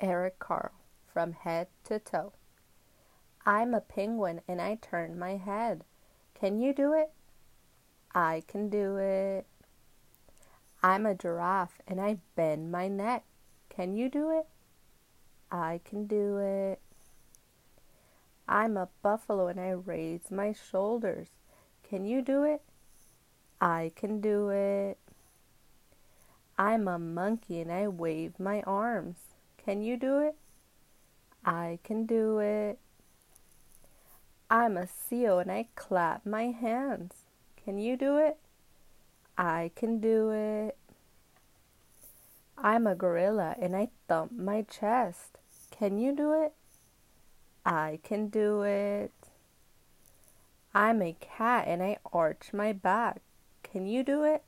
Eric Carle, from head to toe. I'm a penguin and I turn my head. Can you do it? I can do it. I'm a giraffe and I bend my neck. Can you do it? I can do it. I'm a buffalo and I raise my shoulders. Can you do it? I can do it. I'm a monkey and I wave my arms. Can you do it? I can do it. I'm a seal and I clap my hands. Can you do it? I can do it. I'm a gorilla and I thump my chest. Can you do it? I can do it. I'm a cat and I arch my back. Can you do it?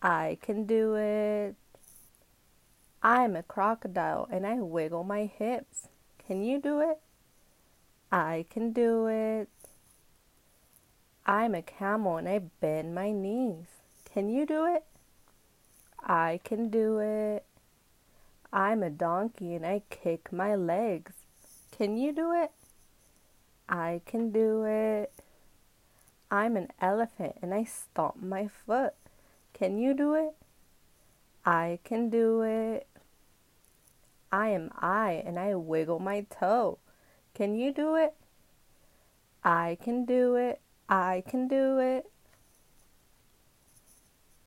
I can do it. I'm a crocodile and I wiggle my hips. Can you do it? I can do it. I'm a camel and I bend my knees. Can you do it? I can do it. I'm a donkey and I kick my legs. Can you do it? I can do it. I'm an elephant and I stomp my foot. Can you do it? I can do it. I am I and I wiggle my toe. Can you do it? I can do it. I can do it.